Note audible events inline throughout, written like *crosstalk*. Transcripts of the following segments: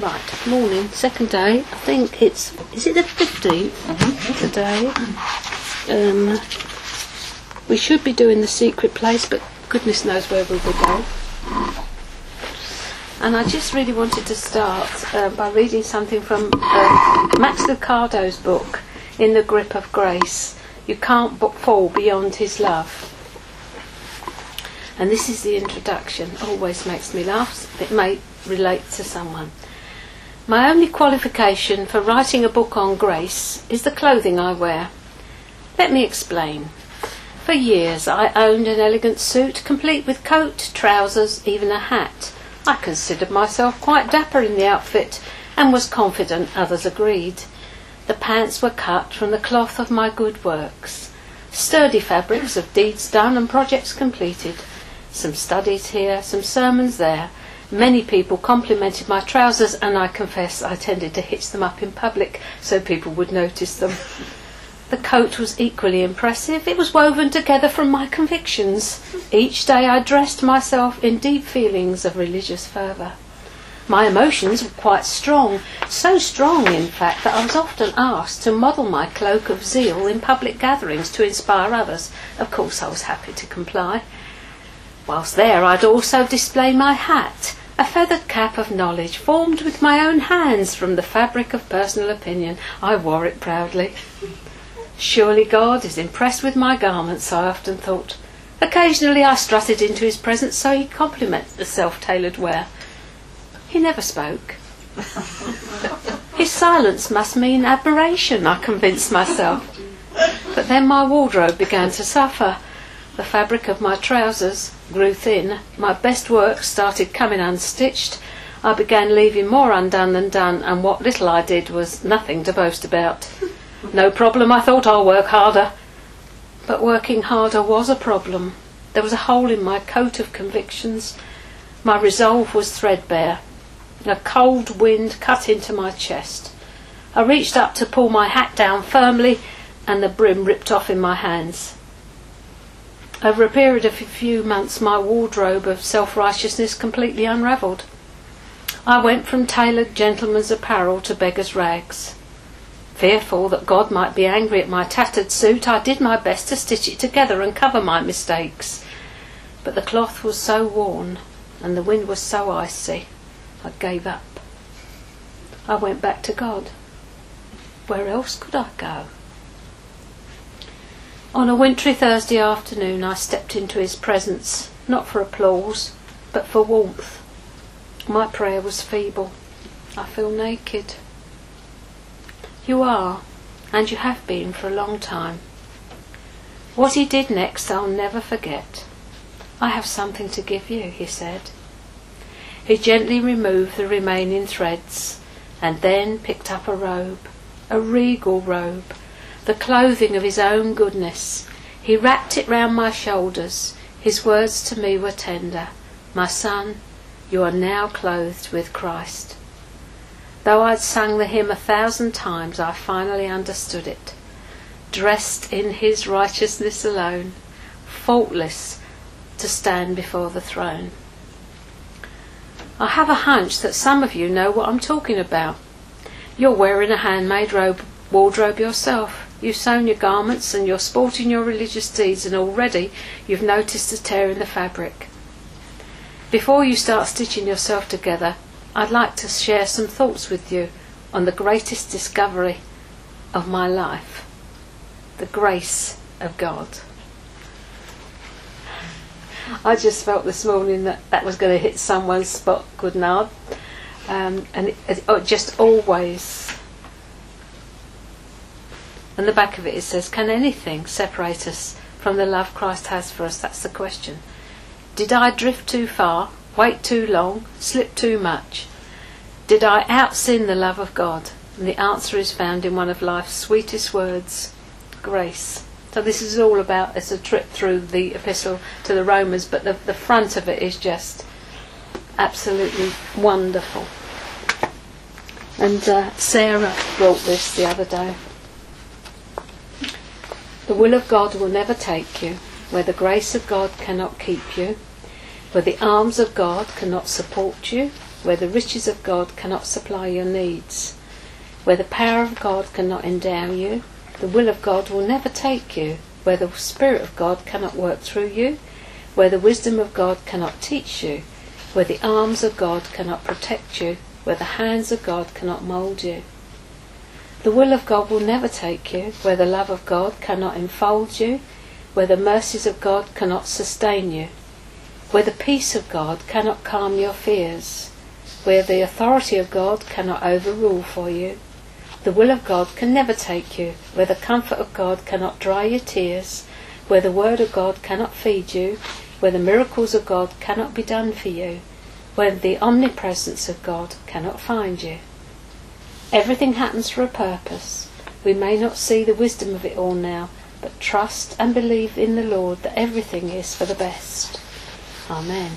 Right, morning, second day. I think it's is it the 15th today? Um, we should be doing the secret place, but goodness knows where we will go. And I just really wanted to start uh, by reading something from uh, Max Lucado's book, In the Grip of Grace. You can't b- fall beyond his love. And this is the introduction. Always makes me laugh. It may relate to someone. My only qualification for writing a book on grace is the clothing I wear. Let me explain. For years I owned an elegant suit, complete with coat, trousers, even a hat. I considered myself quite dapper in the outfit and was confident others agreed. The pants were cut from the cloth of my good works. Sturdy fabrics of deeds done and projects completed. Some studies here, some sermons there. Many people complimented my trousers, and I confess I tended to hitch them up in public so people would notice them. The coat was equally impressive. It was woven together from my convictions. Each day I dressed myself in deep feelings of religious fervour. My emotions were quite strong, so strong, in fact, that I was often asked to model my cloak of zeal in public gatherings to inspire others. Of course, I was happy to comply. Whilst there, I'd also display my hat, a feathered cap of knowledge formed with my own hands from the fabric of personal opinion. I wore it proudly. Surely God is impressed with my garments, I often thought. Occasionally I strutted into his presence so he'd compliment the self tailored wear. He never spoke. His silence must mean admiration, I convinced myself. But then my wardrobe began to suffer. The fabric of my trousers grew thin. My best work started coming unstitched. I began leaving more undone than done, and what little I did was nothing to boast about. No problem, I thought I'll work harder. But working harder was a problem. There was a hole in my coat of convictions. My resolve was threadbare. A cold wind cut into my chest. I reached up to pull my hat down firmly, and the brim ripped off in my hands. Over a period of a few months, my wardrobe of self righteousness completely unravelled. I went from tailored gentleman's apparel to beggar's rags. Fearful that God might be angry at my tattered suit, I did my best to stitch it together and cover my mistakes. But the cloth was so worn and the wind was so icy, I gave up. I went back to God. Where else could I go? On a wintry Thursday afternoon, I stepped into his presence, not for applause, but for warmth. My prayer was feeble. I feel naked. You are, and you have been for a long time. What he did next I'll never forget. I have something to give you, he said. He gently removed the remaining threads and then picked up a robe, a regal robe, the clothing of his own goodness. He wrapped it round my shoulders. His words to me were tender. My son, you are now clothed with Christ. Though I'd sung the hymn a thousand times, I finally understood it. Dressed in his righteousness alone, faultless to stand before the throne. I have a hunch that some of you know what I'm talking about. You're wearing a handmade robe, wardrobe yourself. You've sewn your garments and you're sporting your religious deeds, and already you've noticed a tear in the fabric. Before you start stitching yourself together, I'd like to share some thoughts with you on the greatest discovery of my life the grace of God. I just felt this morning that that was going to hit someone's spot, couldn't I? Um, and it, it, it just always. On the back of it, it says, Can anything separate us from the love Christ has for us? That's the question. Did I drift too far, wait too long, slip too much? Did I out sin the love of God? And the answer is found in one of life's sweetest words grace. So this is all about it's a trip through the epistle to the Romans, but the, the front of it is just absolutely wonderful. And uh, Sarah wrote this the other day. The will of God will never take you where the grace of God cannot keep you, where the arms of God cannot support you, where the riches of God cannot supply your needs, where the power of God cannot endow you, the will of God will never take you, where the Spirit of God cannot work through you, where the wisdom of God cannot teach you, where the arms of God cannot protect you, where the hands of God cannot mould you. The will of God will never take you, where the love of God cannot enfold you, where the mercies of God cannot sustain you, where the peace of God cannot calm your fears, where the authority of God cannot overrule for you. The will of God can never take you, where the comfort of God cannot dry your tears, where the word of God cannot feed you, where the miracles of God cannot be done for you, where the omnipresence of God cannot find you. Everything happens for a purpose. We may not see the wisdom of it all now, but trust and believe in the Lord that everything is for the best. Amen.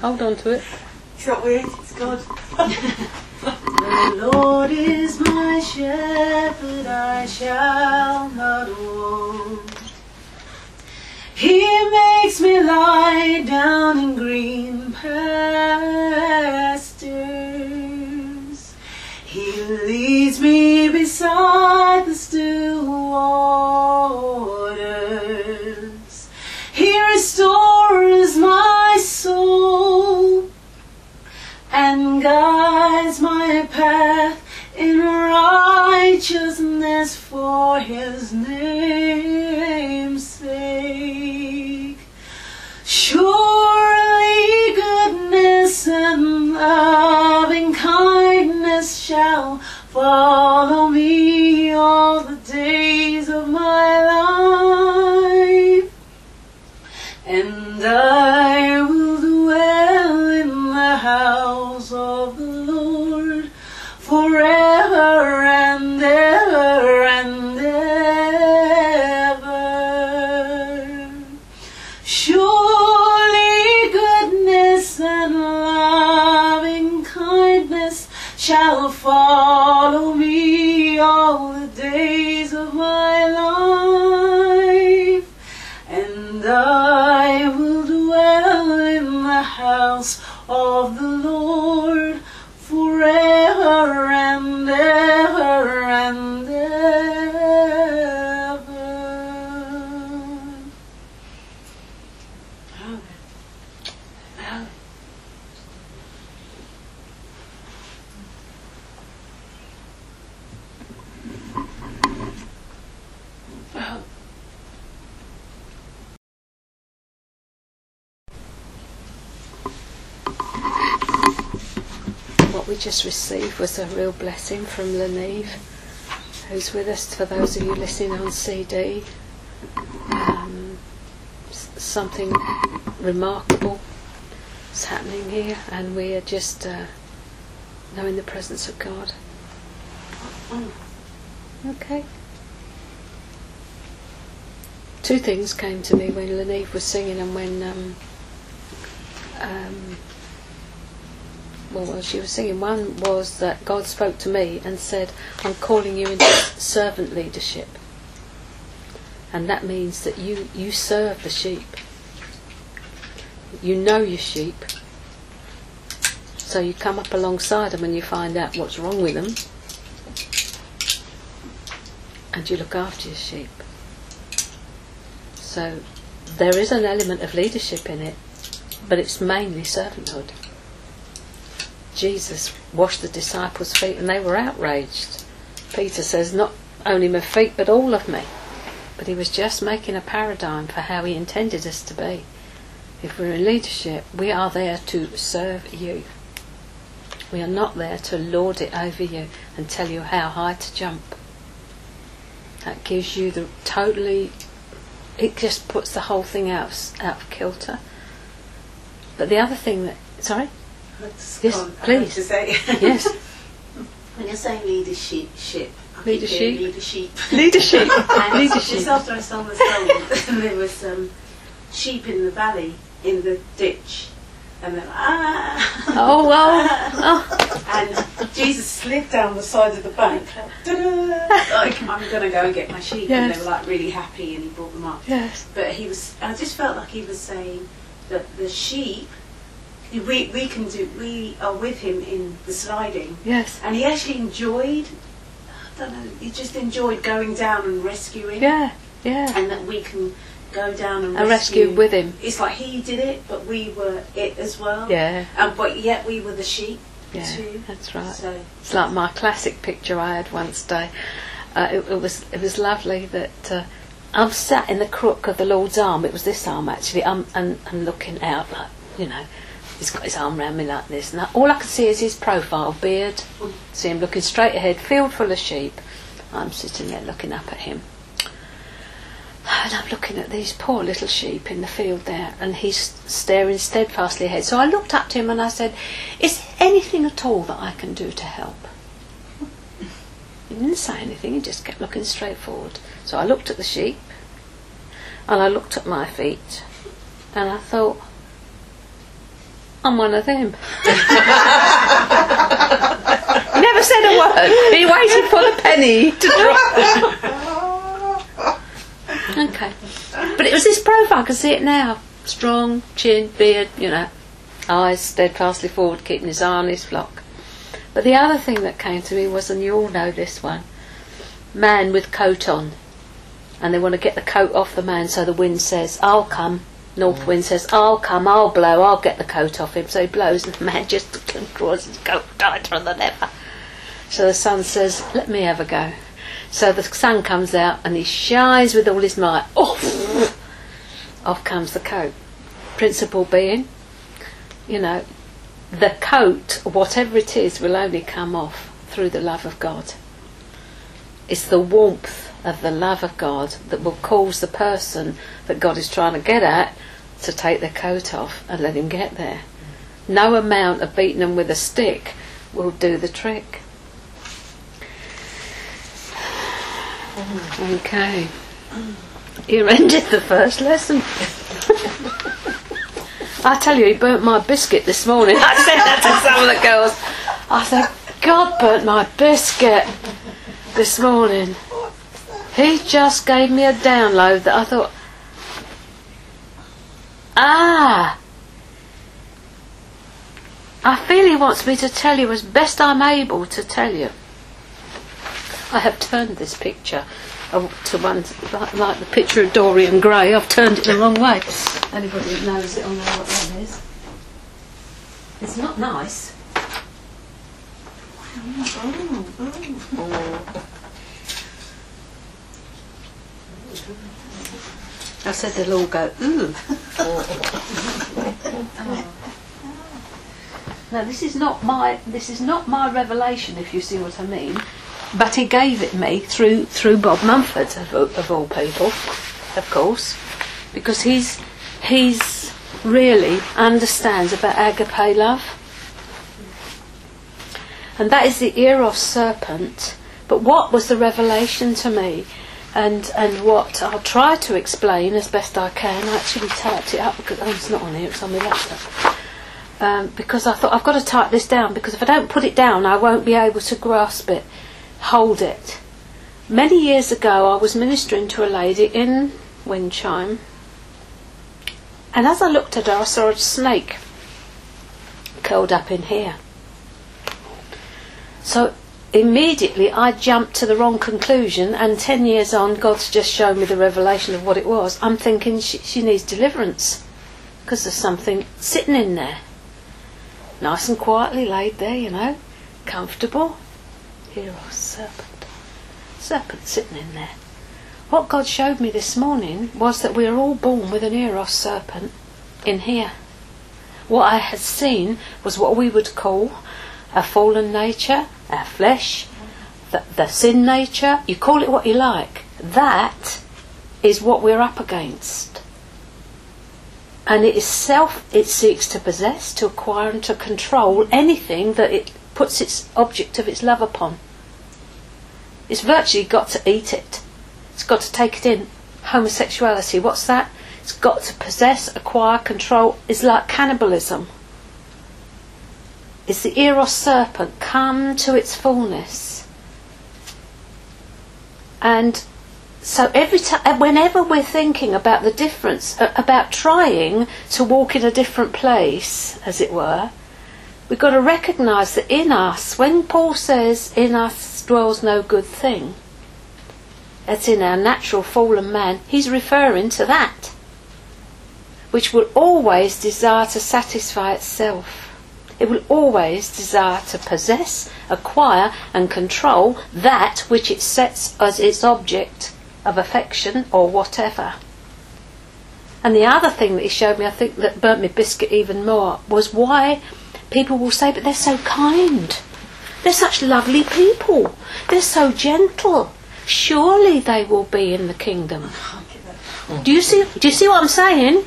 Hold on to it. It's not weird, it's good. *laughs* the Lord is my shepherd, I shall not want. He makes me lie down in green pastures. He leads me beside the still waters. Path in righteousness for his name's sake. Surely goodness and loving kindness shall follow just received was a real blessing from Leneve, who's with us. For those of you listening on CD, um, something remarkable is happening here, and we are just uh, knowing the presence of God. Okay. Two things came to me when Leneve was singing and when um, um, well, she was singing. One was that God spoke to me and said, I'm calling you into servant leadership. And that means that you, you serve the sheep. You know your sheep. So you come up alongside them and you find out what's wrong with them. And you look after your sheep. So there is an element of leadership in it, but it's mainly servanthood. Jesus washed the disciples' feet and they were outraged. Peter says, Not only my feet, but all of me. But he was just making a paradigm for how he intended us to be. If we're in leadership, we are there to serve you. We are not there to lord it over you and tell you how high to jump. That gives you the totally, it just puts the whole thing out, out of kilter. But the other thing that, sorry? Let's Yes, on. Please. to say. Yes. *laughs* When you're saying leadership, ship, Leadership? leadership. *laughs* Leadership. And Leadership. Just after I sang the song, *laughs* there was um, sheep in the valley, in the ditch, and then ah, Oh, well. Oh, and Jesus slid down the side of the bank, like I'm gonna go and get my sheep, and they were like really happy, and he brought them up. yes. But he was, I just felt like he was saying that the sheep, we we can do, we are with him in the sliding, Yes. and he actually enjoyed. I don't know. He just enjoyed going down and rescuing, Yeah. Yeah. and that we can go down and I rescue. rescued with him. It's like he did it, but we were it as well. Yeah. And but yet we were the sheep Yeah. too. That's right. So It's like my classic picture I had once day. Uh, it, it was it was lovely that uh, I'm sat in the crook of the Lord's arm. It was this arm actually. I'm and I'm looking out like you know. He's got his arm around me like this, and all I can see is his profile, beard. See him looking straight ahead, field full of sheep. I'm sitting there looking up at him. And I'm looking at these poor little sheep in the field there, and he's staring steadfastly ahead. So I looked up to him and I said, Is there anything at all that I can do to help? He didn't say anything, he just kept looking straight forward. So I looked at the sheep, and I looked at my feet, and I thought, I'm one of them. he *laughs* never said a word. He waited for the penny to drop. *laughs* Okay. But it was this profile, I can see it now. Strong, chin, beard, you know. Eyes steadfastly forward, keeping his eye on his flock. But the other thing that came to me was, and you all know this one, man with coat on. And they want to get the coat off the man, so the wind says, I'll come. North mm. wind says, I'll come, I'll blow, I'll get the coat off him. So he blows, and the man just draws his coat tighter than ever. So the sun says, Let me have a go. So the sun comes out and he shines with all his might. Off! Off comes the coat. Principle being, you know, the coat, whatever it is, will only come off through the love of God. It's the warmth of the love of God that will cause the person that God is trying to get at to take their coat off and let him get there. No amount of beating them with a stick will do the trick. *sighs* Okay. You ended the first lesson. *laughs* I tell you, he burnt my biscuit this morning. I said that to some of the girls. I said, God burnt my biscuit this morning. He just gave me a download that I thought, ah, I feel he wants me to tell you as best I'm able to tell you. I have turned this picture to one like, like the picture of Dorian Gray. I've turned it the wrong way. Anybody knows it will know what that is. It's not nice. I said they'll all go ooh. *laughs* Now this is not my this is not my revelation, if you see what I mean. But he gave it me through through Bob Mumford of, of all people, of course, because he's he's really understands about agape love, and that is the eros serpent. But what was the revelation to me? And and what I'll try to explain as best I can. I actually typed it up because oh, it's not on here. It's on my laptop um, because I thought I've got to type this down because if I don't put it down, I won't be able to grasp it, hold it. Many years ago, I was ministering to a lady in Windchime, and as I looked at her, I saw a snake curled up in here. So immediately I jumped to the wrong conclusion, and 10 years on, God's just shown me the revelation of what it was. I'm thinking she, she needs deliverance because there's something sitting in there nice and quietly laid there, you know, comfortable. Here, oh, serpent. Serpent sitting in there. What God showed me this morning was that we are all born with an Eros serpent in here. What I had seen was what we would call a fallen nature, our flesh, the, the sin nature, you call it what you like. That is what we're up against and it is self it seeks to possess, to acquire, and to control anything that it puts its object of its love upon. It's virtually got to eat it. It's got to take it in. Homosexuality, what's that? It's got to possess, acquire, control. It's like cannibalism. Is the Eros serpent come to its fullness. And so every time, whenever we're thinking about the difference, uh, about trying to walk in a different place, as it were, we've got to recognise that in us, when Paul says, in us dwells no good thing, that's in our natural fallen man, he's referring to that, which will always desire to satisfy itself. It will always desire to possess, acquire, and control that which it sets as its object of affection or whatever. And the other thing that he showed me, I think that burnt me biscuit even more, was why people will say, but they're so kind. They're such lovely people. They're so gentle. Surely they will be in the kingdom. Do you see? Do you see what I'm saying?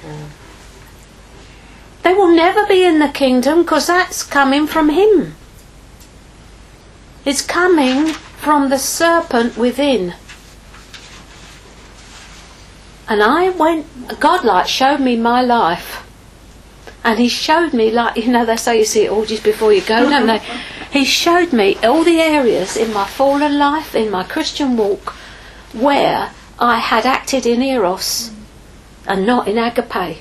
They will never be in the kingdom because that's coming from him. It's coming from the serpent within. And I went, God like showed me my life. And he showed me, like, *laughs* you know, they say you see it all just before you go, don't they? *laughs* He showed me all the areas in my fallen life, in my Christian walk, where I had acted in Eros and not in agape.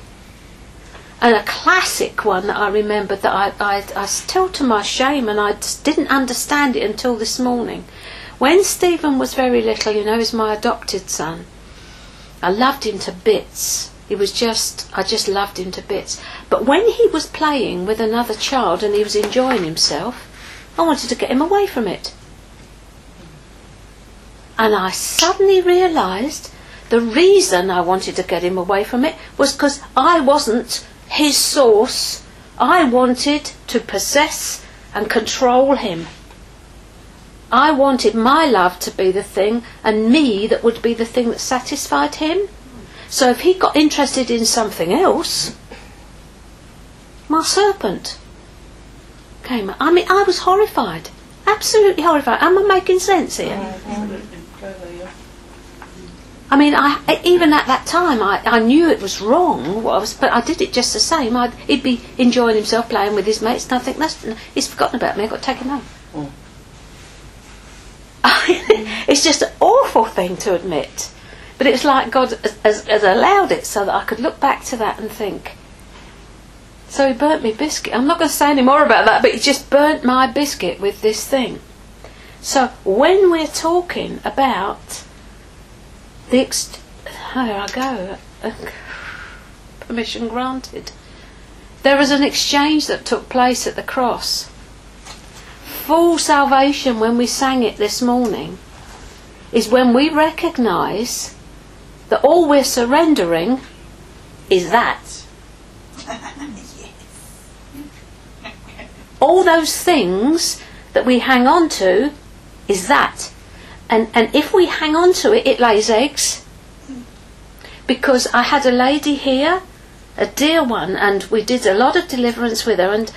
And a classic one that I remembered that I, I, I still to my shame and I didn't understand it until this morning. When Stephen was very little, you know, he's my adopted son. I loved him to bits. He was just, I just loved him to bits. But when he was playing with another child and he was enjoying himself, I wanted to get him away from it. And I suddenly realised the reason I wanted to get him away from it was because I wasn't his source. I wanted to possess and control him. I wanted my love to be the thing and me that would be the thing that satisfied him. So if he got interested in something else, my serpent came. I mean, I was horrified. Absolutely horrified. Am I making sense here? I mean, I, even at that time, I, I knew it was wrong, what I was, but I did it just the same. I'd, he'd be enjoying himself playing with his mates, and I think that's he's forgotten about me. I've got to take him home. Mm. *laughs* it's just an awful thing to admit. But it's like God has, has, allowed it so that I could look back to that and think. So he burnt me biscuit. I'm not going to say any more about that, but he just burnt my biscuit with this thing. So when we're talking about the ex- there I go, permission granted. There was an exchange that took place at the cross full salvation when we sang it this morning is when we recognize that all we're surrendering is that. *laughs* all those things that we hang on to is that. And, and if we hang on to it, it lays eggs. Because I had a lady here, a dear one, and we did a lot of deliverance with her, and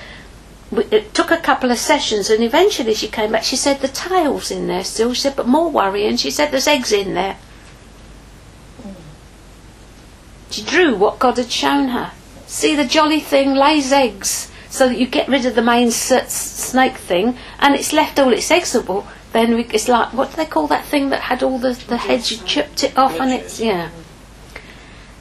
it took a couple of sessions and eventually she came back. She said the tail's in there still. She said, but more worrying. And she said there's eggs in there. She drew what God had shown her. See, the jolly thing lays eggs so that you get rid of the main snake thing and it's left all its eggs. Well, then it's like, what do they call that thing that had all the, the heads? You chipped it off and it's, yeah.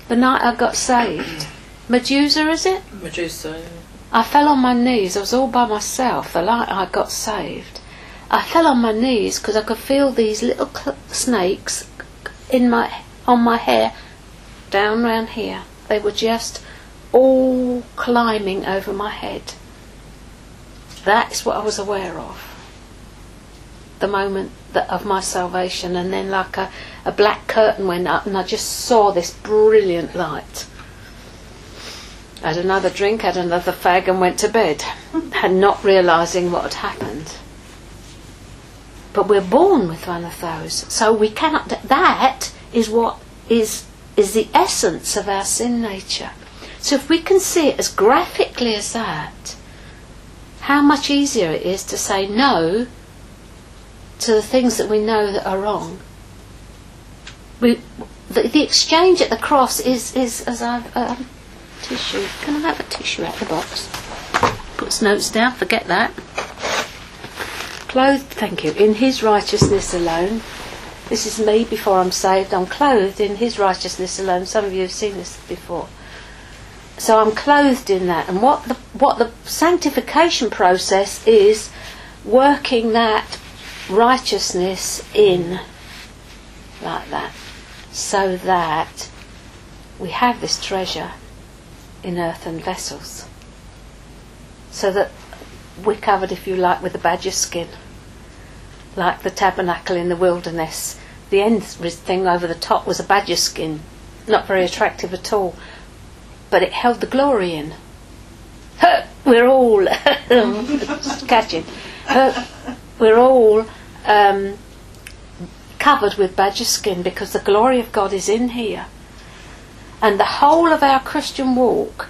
The night I got saved. Medusa, is it? Medusa, yeah. I fell on my knees. I was all by myself the night I got saved. I fell on my knees because I could feel these little cl- snakes in my on my hair down round here. They were just all climbing over my head. That's what I was aware of. The moment that of my salvation, and then like a, a black curtain went up, and I just saw this brilliant light had another drink, had another fag, and went to bed, and not realizing what had happened. But we're born with one of those, so we cannot. That is what is is the essence of our sin nature. So if we can see it as graphically as that, how much easier it is to say no to the things that we know that are wrong. We, the, the exchange at the cross is, is as I've um, tissue. Can I have a tissue out of the box? Puts notes down, forget that. Clothed, thank you, in his righteousness alone. This is me before I'm saved. I'm clothed in his righteousness alone. Some of you have seen this before. So I'm clothed in that. And what the what the sanctification process is working that righteousness in like that. So that we have this treasure in earthen vessels. So that we're covered, if you like, with a badger skin. Like the tabernacle in the wilderness. The end thing over the top was a badger skin. Not very attractive at all. But it held the glory in. We're all *laughs* catching. We're all um, covered with badger skin because the glory of God is in here. And the whole of our Christian walk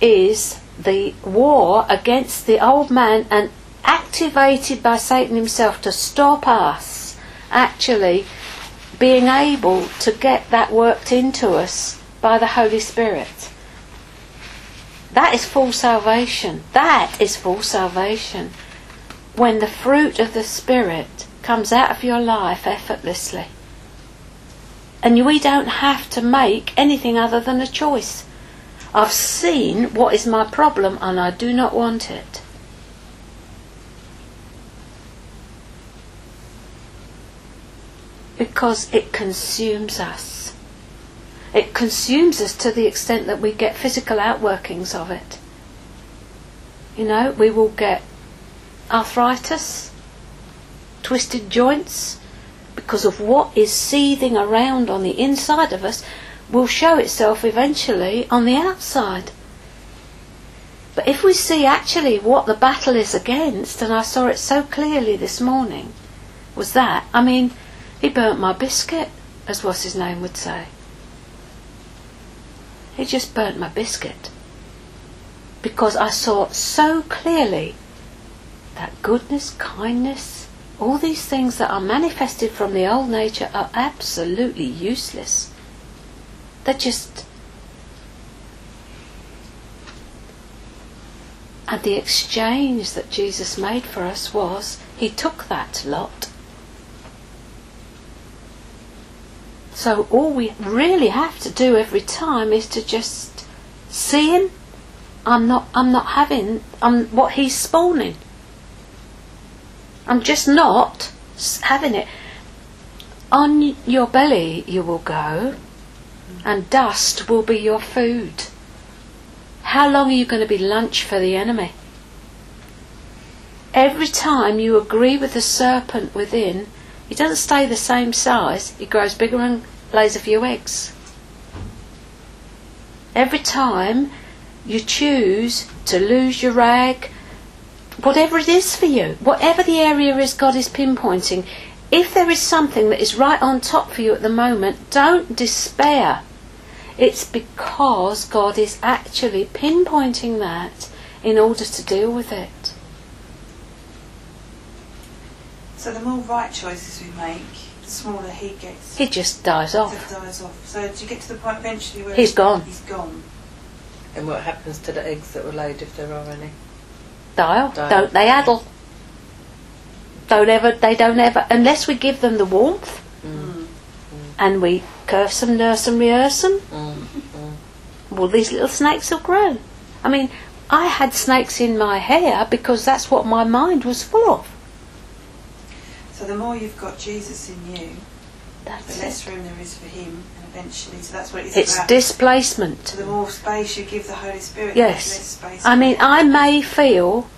is the war against the old man and activated by Satan himself to stop us actually being able to get that worked into us by the Holy Spirit. That is full salvation. That is full salvation. When the fruit of the Spirit comes out of your life effortlessly. And we don't have to make anything other than a choice. I've seen what is my problem and I do not want it. Because it consumes us. It consumes us to the extent that we get physical outworkings of it. You know, we will get arthritis, twisted joints, because of what is seething around on the inside of us will show itself eventually on the outside. But if we see actually what the battle is against, and I saw it so clearly this morning, was that, I mean, he burnt my biscuit, as what's his name would say. He just burnt my biscuit. Because I saw so clearly that goodness, kindness, all these things that are manifested from the old nature are absolutely useless. They're just. And the exchange that Jesus made for us was He took that lot. So all we really have to do every time is to just see Him. I'm not. I'm not having. I'm what He's spawning. I'm just not having it. On your belly you will go, and dust will be your food. How long are you going to be lunch for the enemy? Every time you agree with the serpent within, he doesn't stay the same size, he grows bigger and lays a few eggs. Every time you choose to lose your rag, whatever it is for you, whatever the area is God is pinpointing, if there is something that is right on top for you at the moment, don't despair. It's because God is actually pinpointing that in order to deal with it. So the more right choices we make, the smaller he gets. He just dies off. He dies off. So do you get to the point eventually where he's gone? He's gone. And what happens to the eggs that were laid if there are any? Dial. Dial. Don't they addle? Don't ever. They don't ever. Unless we give them the warmth, Mm. and we curse them, nurse them, rehearse them. Mm. Mm. Well, these little snakes will grow. I mean, I had snakes in my hair because that's what my mind was full of. So the more you've got Jesus in you, That's the less it. room there is for him, and eventually, so that's what it's, It's about. displacement. so the more space you give the Holy Spirit, Yes. the less space. I mean, I may feel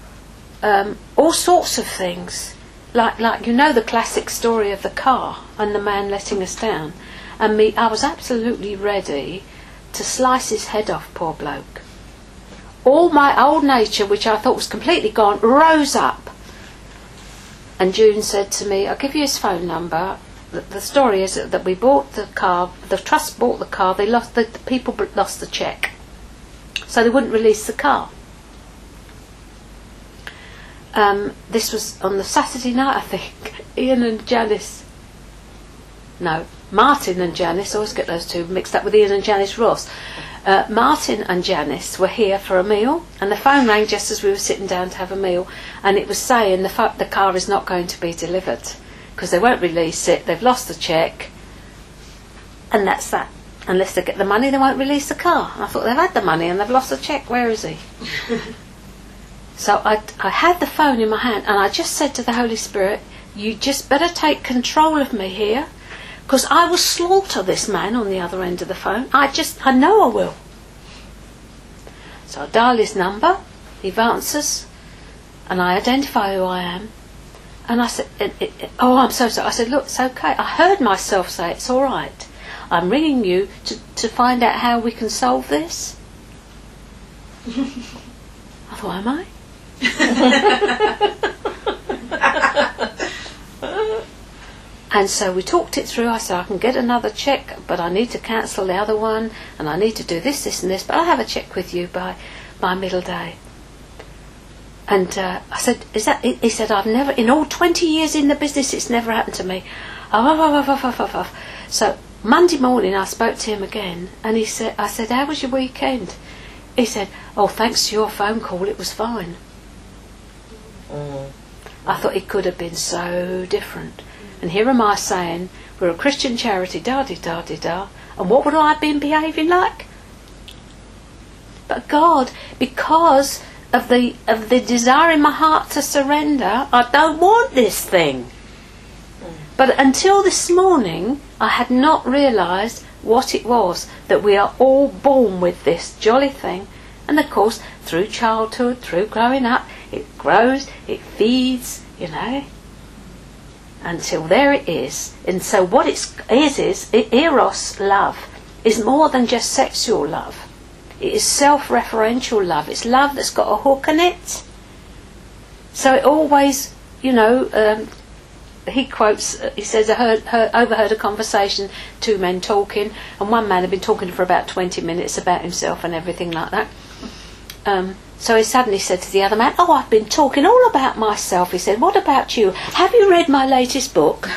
um, all sorts of things, like like you know the classic story of the car and the man letting us down, and me. I was absolutely ready to slice his head off, poor bloke. All my old nature, which I thought was completely gone, rose up. And June said to me, "I'll give you his phone number." The, story is that, we bought the car. The trust bought the car. They lost the, the people lost the cheque, so they wouldn't release the car. Um, this was on the Saturday night, I think. *laughs* Ian and Janice. No, Martin and Janice, I always get those two mixed up with Ian and Janice Ross. Uh, Martin and Janice were here for a meal, and the phone rang just as we were sitting down to have a meal, and it was saying the, the car is not going to be delivered because they won't release it, they've lost the cheque, and that's that. Unless they get the money, they won't release the car. And I thought they've had the money and they've lost the cheque. Where is he? *laughs* so I, I had the phone in my hand, and I just said to the Holy Spirit, "You just better take control of me here, because I will slaughter this man on the other end of the phone. I just, I know I will." So I dial his number. He answers, and I identify who I am. And I said, it, it, it- "Oh, I'm so sorry." I said, "Look, it's okay." I heard myself say, "It's all right." I'm ringing you to, to find out how we can solve this. *laughs* I thought, am I? *laughs* and so we talked it through. I said, I can get another check, but I need to cancel the other one, and I need to do this, this, and this, but I'll have a check with you by, by middle day. And uh, I said, "Is that?" He he said, "I've never, in all twenty years in the business, it's never happened to me." Oh, oh, oh. So Monday morning, I spoke to him again, and he said, "I said, how was your weekend?" He said, "Oh, thanks to your phone call, it was fine." Mm. I thought it could have been so different. And here am I saying, we're a Christian charity, da di da di da, and what would I have been behaving like? But God, because of the of the desire in my heart to surrender, I don't want this thing. But until this morning, I had not realised what it was that we are all born with this jolly thing. And of course, through childhood, through growing up, it grows, it feeds, you know, until there it is. And so, what it is is eros love is more than just sexual love. It is self-referential love. It's love that's got a hook in it. So it always, you know, um, he quotes, uh, he says, I heard, heard, overheard a conversation, two men talking, and one man had been talking for about 20 minutes about himself and everything like that. Um, so he suddenly said to the other man, Oh, I've been talking all about myself. He said, What about you? Have you read my latest book? *laughs*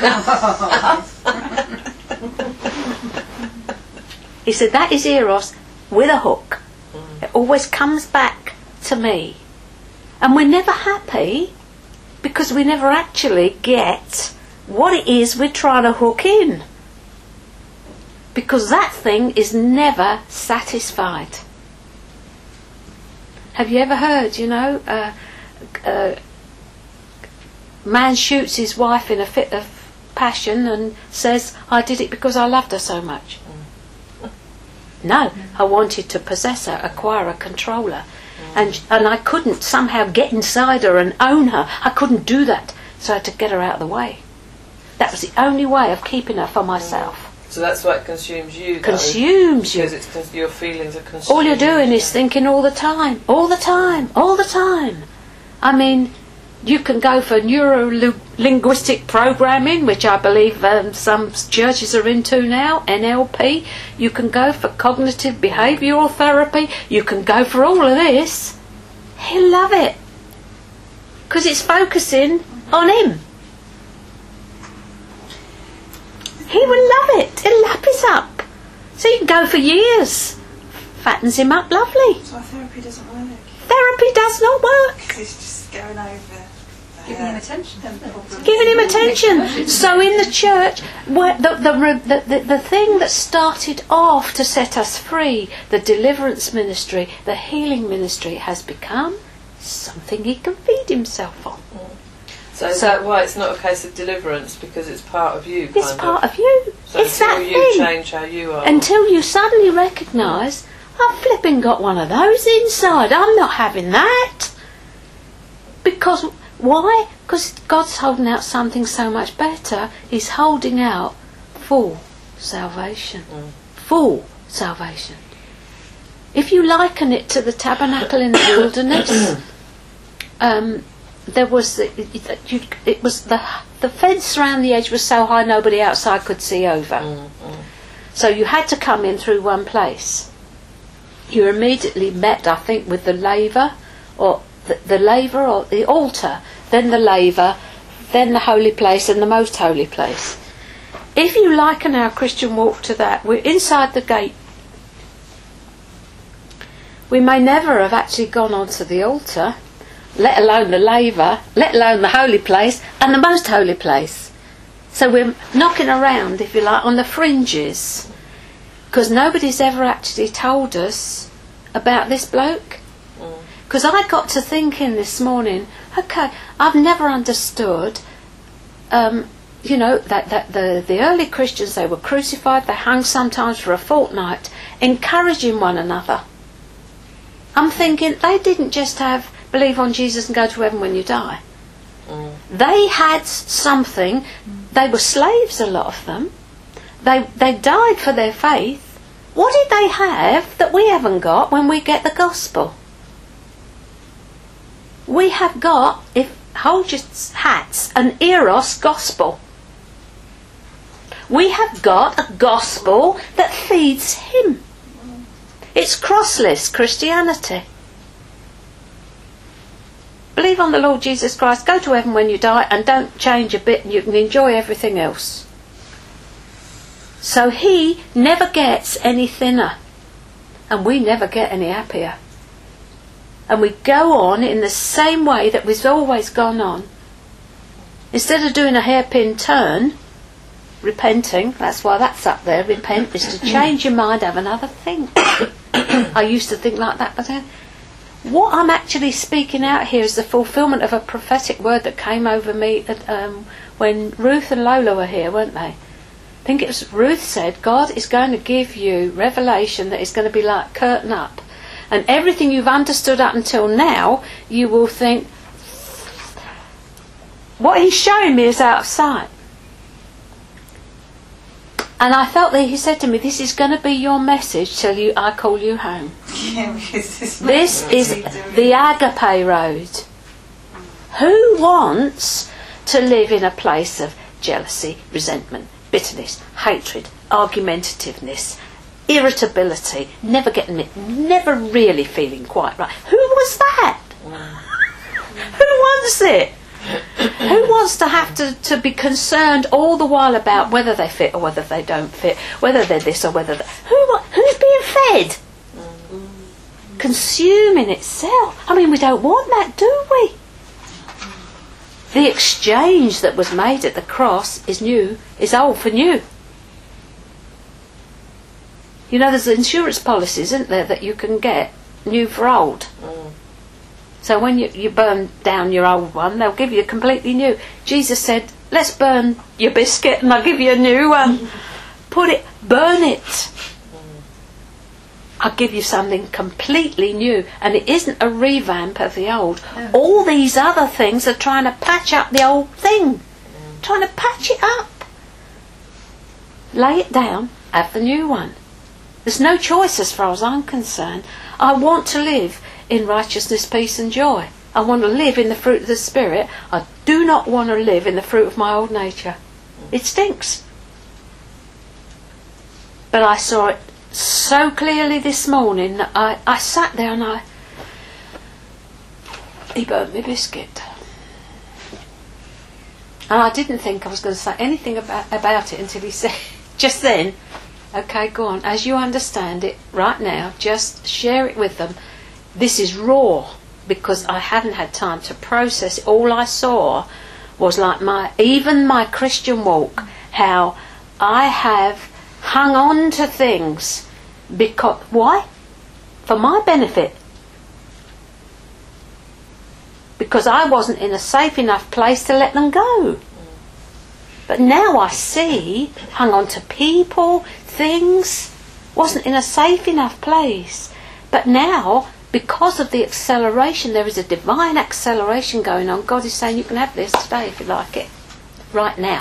he said, That is Eros with a hook. It always comes back to me. And we're never happy because we never actually get what it is we're trying to hook in. Because that thing is never satisfied. Have you ever heard, you know, uh, uh, man shoots his wife in a fit of passion and says, I did it because I loved her so much? No, I wanted to possess her, acquire her, control her. And, and I couldn't somehow get inside her and own her. I couldn't do that. So I had to get her out of the way. That was the only way of keeping her for myself. So that's why it consumes you. though, Consumes you. Because it's cons- your feelings are consumed. All you're doing is thinking all the time, all the time, all the time. I mean, you can go for neuro linguistic programming, which I believe um, some churches are into now, NLP. You can go for cognitive behavioural therapy. You can go for all of this. He'll love it because it's focusing on him. He will love it. It'll lap it up. So you can go for years. Fattens him up lovely. So therapy doesn't work. Therapy does not work. It's just going over. Giving him attention. Giving him attention. So in the church, where the, the, the, the, the thing that started off to set us free, the deliverance ministry, the healing ministry, has become something he can feed himself on. So is So- that why it's not a case of deliverance because it's part of you? It's kind part of. of you. So it's until that you thing. change how you are. Until you suddenly recognise, I've flipping got one of those inside. I'm not having that. Because, why? Because God's holding out something so much better. He's holding out full salvation. Mm. Full salvation. If you liken it to the tabernacle in the *coughs* wilderness, um, there was the, you, it was the the fence around the edge was so high nobody outside could see over. Mm, mm. So you had to come in through one place. You immediately met, I think, with the laver, or the, the laver, or the altar, then the laver, then the holy place, and the most holy place. if you liken our Christian walk to that, we're inside the gate. We may never have actually gone onto the altar, let alone the laver, let alone the holy place, and the most holy place. So we're knocking around, if you like, on the fringes. Because nobody's ever actually told us about this bloke. Because I got to thinking this morning, okay, I've never understood, um, you know, that, that the, the early Christians, they were crucified, they hung sometimes for a fortnight, encouraging one another. I'm thinking they didn't just have believe on Jesus and go to heaven when you die. They had something, they were slaves, a lot of them. They, they died for their faith. What did they have that we haven't got when we get the gospel? We have got, if hold your hats, an eros gospel. We have got a gospel that feeds him. It's crossless Christianity. Believe on the Lord Jesus Christ, go to heaven when you die, and don't change a bit, and you can enjoy everything else. So he never gets any thinner, and we never get any happier. And we go on in the same way that we've always gone on. Instead of doing a hairpin turn, repenting, that's why that's up there, repent is to change your mind, have another think. *coughs* I used to think like that, but then what I'm actually speaking out here is the fulfillment of a prophetic word that came over me at, um, when Ruth and Lola were here, weren't they? I think it was Ruth said, God is going to give you revelation that is going to be like curtain up. And everything you've understood up until now, you will think, what he's showing me is out of sight. And I felt that he said to me, This is going to be your message till you, I call you home. *laughs* Yeah, this, This is the agape road. Who wants to live in a place of jealousy, resentment, bitterness, hatred, argumentativeness, irritability, never getting it, never really feeling quite right? Who was that? Mm. Who wants it? Who wants to have to, to be concerned all the while about whether they fit or whether they don't fit, whether they're this or whether they, who who's being fed? Mm-hmm. Consuming itself. I mean, we don't want that, do we? The exchange that was made at the cross is new, is old for new. You know, there's insurance policies, isn't there, that you can get new for old. Mm. So when you, you burn down your old one, they'll give you a completely new. Jesus said, let's burn your biscuit and I'll give you a new one. *laughs* Put it, burn it. Mm. I'll give you something completely new. And it isn't a revamp of the old. All these other things are trying to patch up the old thing. Mm. Trying to patch it up. Lay it down, have the new one. There's no choice as far as I'm concerned. I want to live in righteousness, peace, and joy. I want to live in the fruit of the Spirit. I do not want to live in the fruit of my old nature. It stinks. But I saw it so clearly this morning that I, I sat there and I. He burnt me biscuit. And I didn't think I was going to say anything about, about it until he said, *laughs* just then, okay, go on, as you understand it right now, just share it with them. This is raw because I hadn't had time to process. All I saw was like my, even my Christian walk, how I have hung on to things because, why? For my benefit. Because I wasn't in a safe enough place to let them go. But now I see, hung on to people, things, wasn't in a safe enough place. But now, because of the acceleration, there is a divine acceleration going on. God is saying you can have this today if you like it, right now.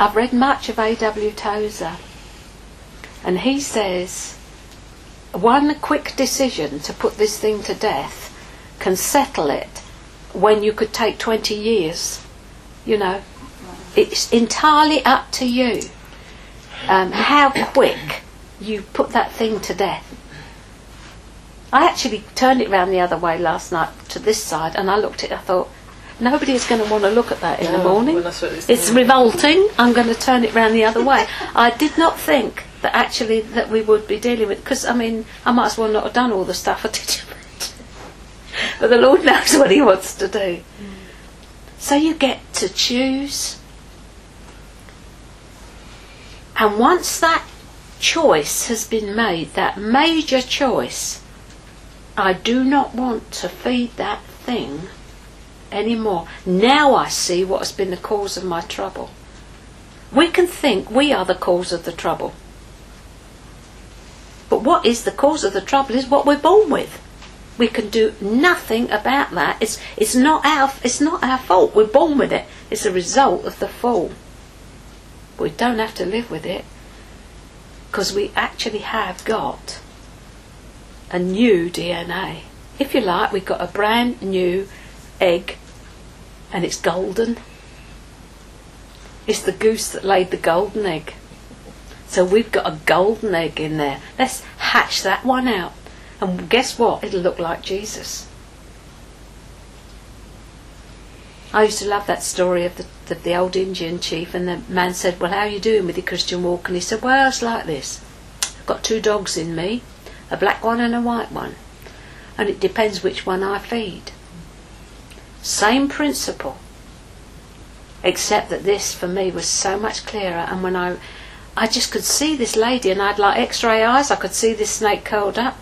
I've read much of A.W. Tozer, and he says one quick decision to put this thing to death can settle it when you could take 20 years. You know, it's entirely up to you um, how quick you put that thing to death. I actually turned it round the other way last night to this side, and I looked at it. I thought nobody is going to want to look at that in the morning. well, it's it's revolting. I'm going to turn it round the other way. I did not think that actually that we would be dealing with because I mean I might as well not have done all the stuff I did. *laughs* but the Lord knows what He wants to do. So you get to choose. And once that choice has been made, that major choice, I do not want to feed that thing anymore. Now I see what has been the cause of my trouble. We can think we are the cause of the trouble. But what is the cause of the trouble is what we're born with. We can do nothing about that. It's, it's, not our, it's not our fault. We're born with it. It's a result of the fall. We don't have to live with it because we actually have got a new DNA. If you like, we've got a brand new egg and it's golden. It's the goose that laid the golden egg. So we've got a golden egg in there. Let's hatch that one out. And guess what? It'll look like Jesus. I used to love that story of the, of the old Indian chief, and the man said, Well, how are you doing with your Christian walk? And he said, Well, it's like this. I've got two dogs in me, a black one and a white one, and it depends which one I feed. Same principle, except that this for me was so much clearer, and when I I just could see this lady, and I had like X-ray eyes. I could see this snake curled up,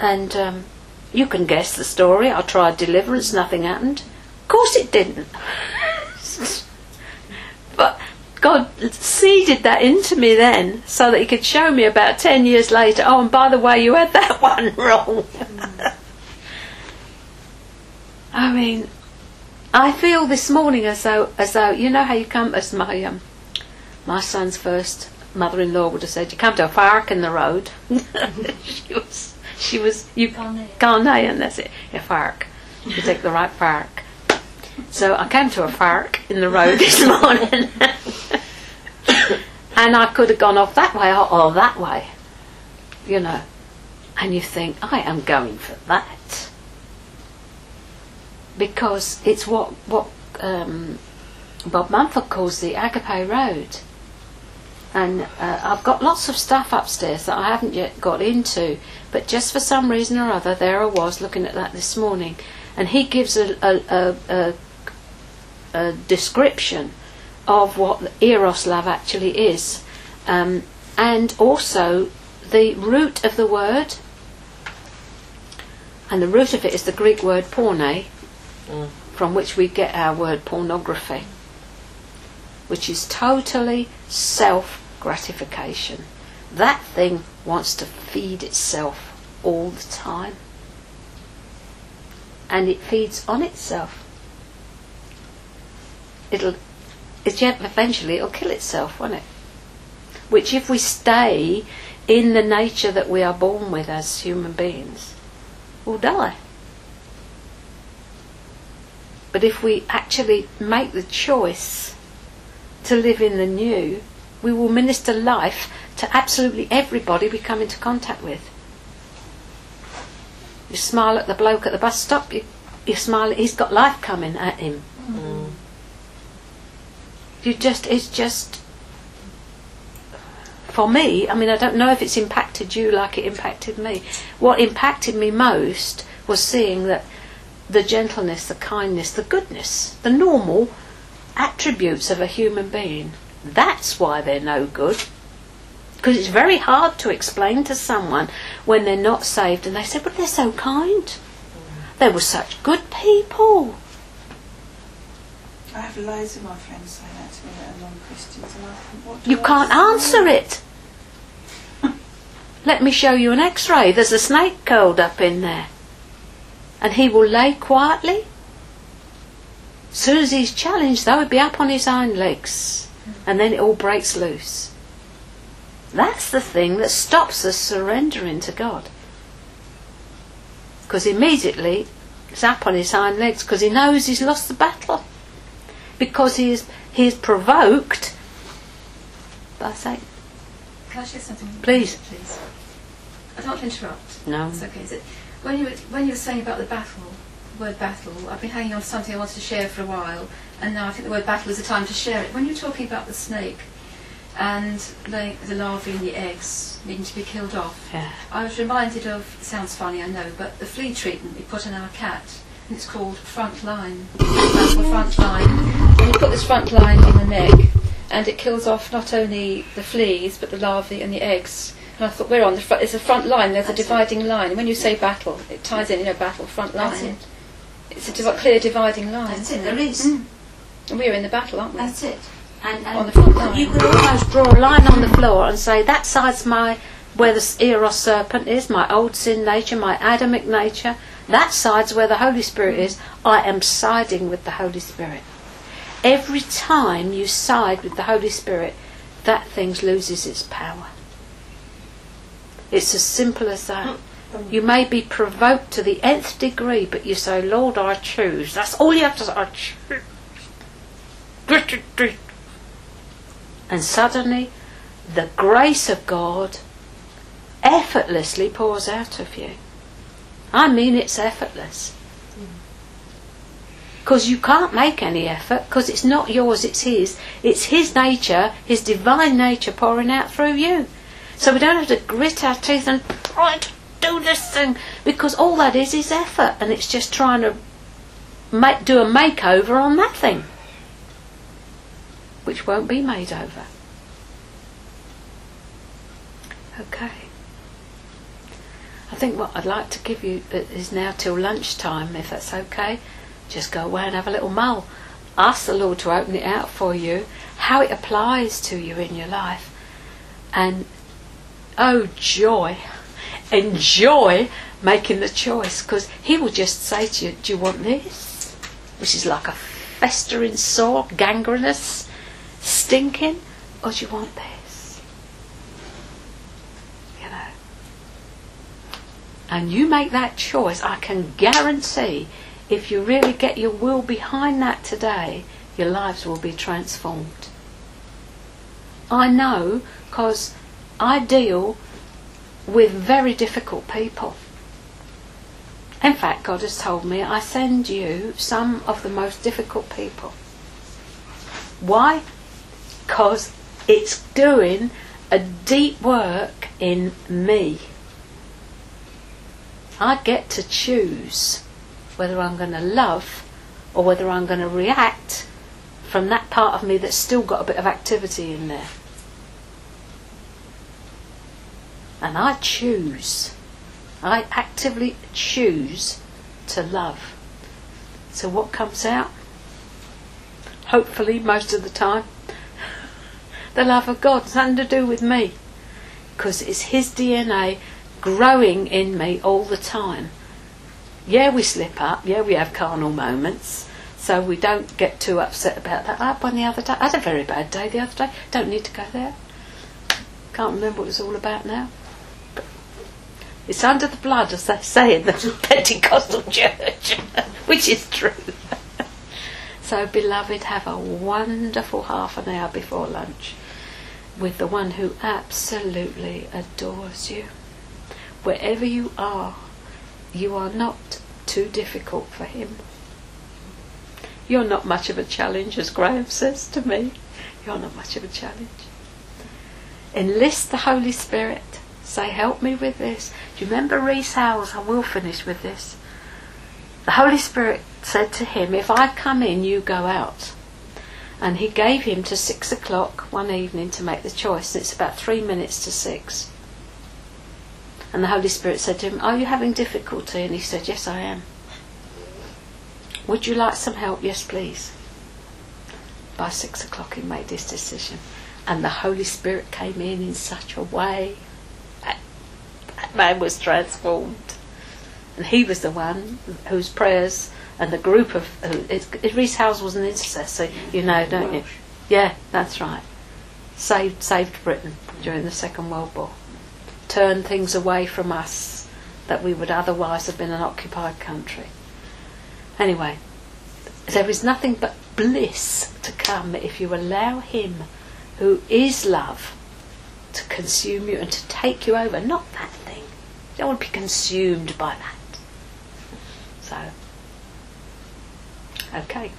and um, you can guess the story. I tried deliverance, nothing happened. Of course, it didn't. *laughs* but God seeded that into me then, so that He could show me about ten years later. Oh, and by the way, you had that *laughs* one wrong. I mean, I feel this morning as though, as though you know how you come as my um, my son's first mother-in-law would have said, "You come to a fark in the road." *laughs* she was, she was you Ghanaian. That's it, a fark. You take the right fark. So I came to a fark in the road *laughs* this morning, *laughs* and I could have gone off that way or, or that way, you know. And you think, I am going for that because it's what what um, Bob Mumford calls the Agape Road. And uh, I've got lots of stuff upstairs that I haven't yet got into, but just for some reason or other, there I was looking at that this morning, and he gives a, a, a, a, a description of what eros love actually is, um, and also the root of the word, and the root of it is the Greek word porne, from which we get our word pornography which is totally self gratification. That thing wants to feed itself all the time. And it feeds on itself. It'll eventually it'll kill itself, won't it? Which if we stay in the nature that we are born with as human beings, will die. But if we actually make the choice to live in the new, we will minister life to absolutely everybody we come into contact with. You smile at the bloke at the bus stop, you, you smile, he's got life coming at him. Mm. You just, it's just, for me, I mean, I don't know if it's impacted you like it impacted me. What impacted me most was seeing that the gentleness, the kindness, the goodness, the normal attributes of a human being. That's why they're no good. Because it's very hard to explain to someone when they're not saved and they say, but they're so kind. They were such good people. I have loads of my friends say that to me that are non-Christians, and I think, what You I can't answer it. *laughs* Let me show you an x ray. There's a snake curled up in there. And he will lay quietly. As soon as he's challenged, though, he'll be up on his hind legs. And then it all breaks loose. That's the thing that stops us surrendering to God. Because immediately he's up on his hind legs because he knows he's lost the battle. Because he is, he is provoked by Satan. Can I share something? Please. Please. I don't want to interrupt. No. It's okay. Is it when you were, when you were saying about the battle, word battle? I've been hanging on to something I wanted to share for a while, and now I think the word battle is the time to share it. When you're talking about the snake and the, the larvae and the eggs needing to be killed off, Yeah. I was reminded of. It sounds funny, I know, but the flea treatment we put on our cat, and it's called front line. Battle front line. And you put this front line in the neck, and it kills off not only the fleas but the larvae and the eggs. And I thought we're on the front. It's a front line. There's That's a it. dividing line. And when you say battle, it ties in. You know, battle front line. It's a clear dividing line. That's it. There is. Mm. We're in the battle, aren't we? That's it. And, and On the front line. You could almost draw a line on the floor and say that side's my where the eros serpent is, my old sin nature, my Adamic nature. That side's where the Holy Spirit is. I am siding with the Holy Spirit. Every time you side with the Holy Spirit, that thing loses its power. It's as simple as that. You may be provoked to the nth degree, but you say, Lord, I choose. That's all you have to say. I choose. And suddenly, the grace of God effortlessly pours out of you. I mean, it's effortless. Because you can't make any effort, because it's not yours, it's His. It's His nature, His divine nature pouring out through you. So we don't have to grit our teeth and try do this thing, because all that is is effort, and it's just trying to make, do a makeover on that thing, which won't be made over. Okay. I think what I'd like to give you uh, is now till lunchtime, if that's okay. Just go away and have a little mull. Ask the Lord to open it out for you, how it applies to you in your life. And oh, joy! Enjoy making the choice because He will just say to you, Do you want this? Which is like a festering sore, gangrenous, stinking, or do you want this? You know. And you make that choice, I can guarantee if you really get your will behind that today, your lives will be transformed. I know because I deal with very difficult people. In fact, God has told me I send you some of the most difficult people. Why? Because it's doing a deep work in me. I get to choose whether I'm going to love or whether I'm going to react from that part of me that's still got a bit of activity in there. And I choose. I actively choose to love. So what comes out? Hopefully, most of the time, *laughs* the love of God. It's nothing to do with me. Because it's His DNA growing in me all the time. Yeah, we slip up. Yeah, we have carnal moments. So we don't get too upset about that. I had one the other day. I had a very bad day the other day. Don't need to go there. Can't remember what it was all about now. It's under the blood, as they say in the *laughs* Pentecostal church, *laughs* which is true. *laughs* so, beloved, have a wonderful half an hour before lunch with the one who absolutely adores you. Wherever you are, you are not too difficult for him. You're not much of a challenge, as Graham says to me. You're not much of a challenge. Enlist the Holy Spirit. Say, help me with this. You remember Rees Howells? I will finish with this. The Holy Spirit said to him, If I come in, you go out. And he gave him to six o'clock one evening to make the choice. And It's about three minutes to six. And the Holy Spirit said to him, Are you having difficulty? And he said, Yes, I am. Would you like some help? Yes, please. By six o'clock, he made his decision. And the Holy Spirit came in in such a way that man was transformed. And he was the one whose prayers and the group of. It, it, Rees was an intercessor, you know, don't you? Yeah, that's right. Saved, saved Britain during the Second World War. Turned things away from us that we would otherwise have been an occupied country. Anyway, there is nothing but bliss to come if you allow Him, who is love, to consume you and to take you over, not that thing. You don't want to be consumed by that. So, okay.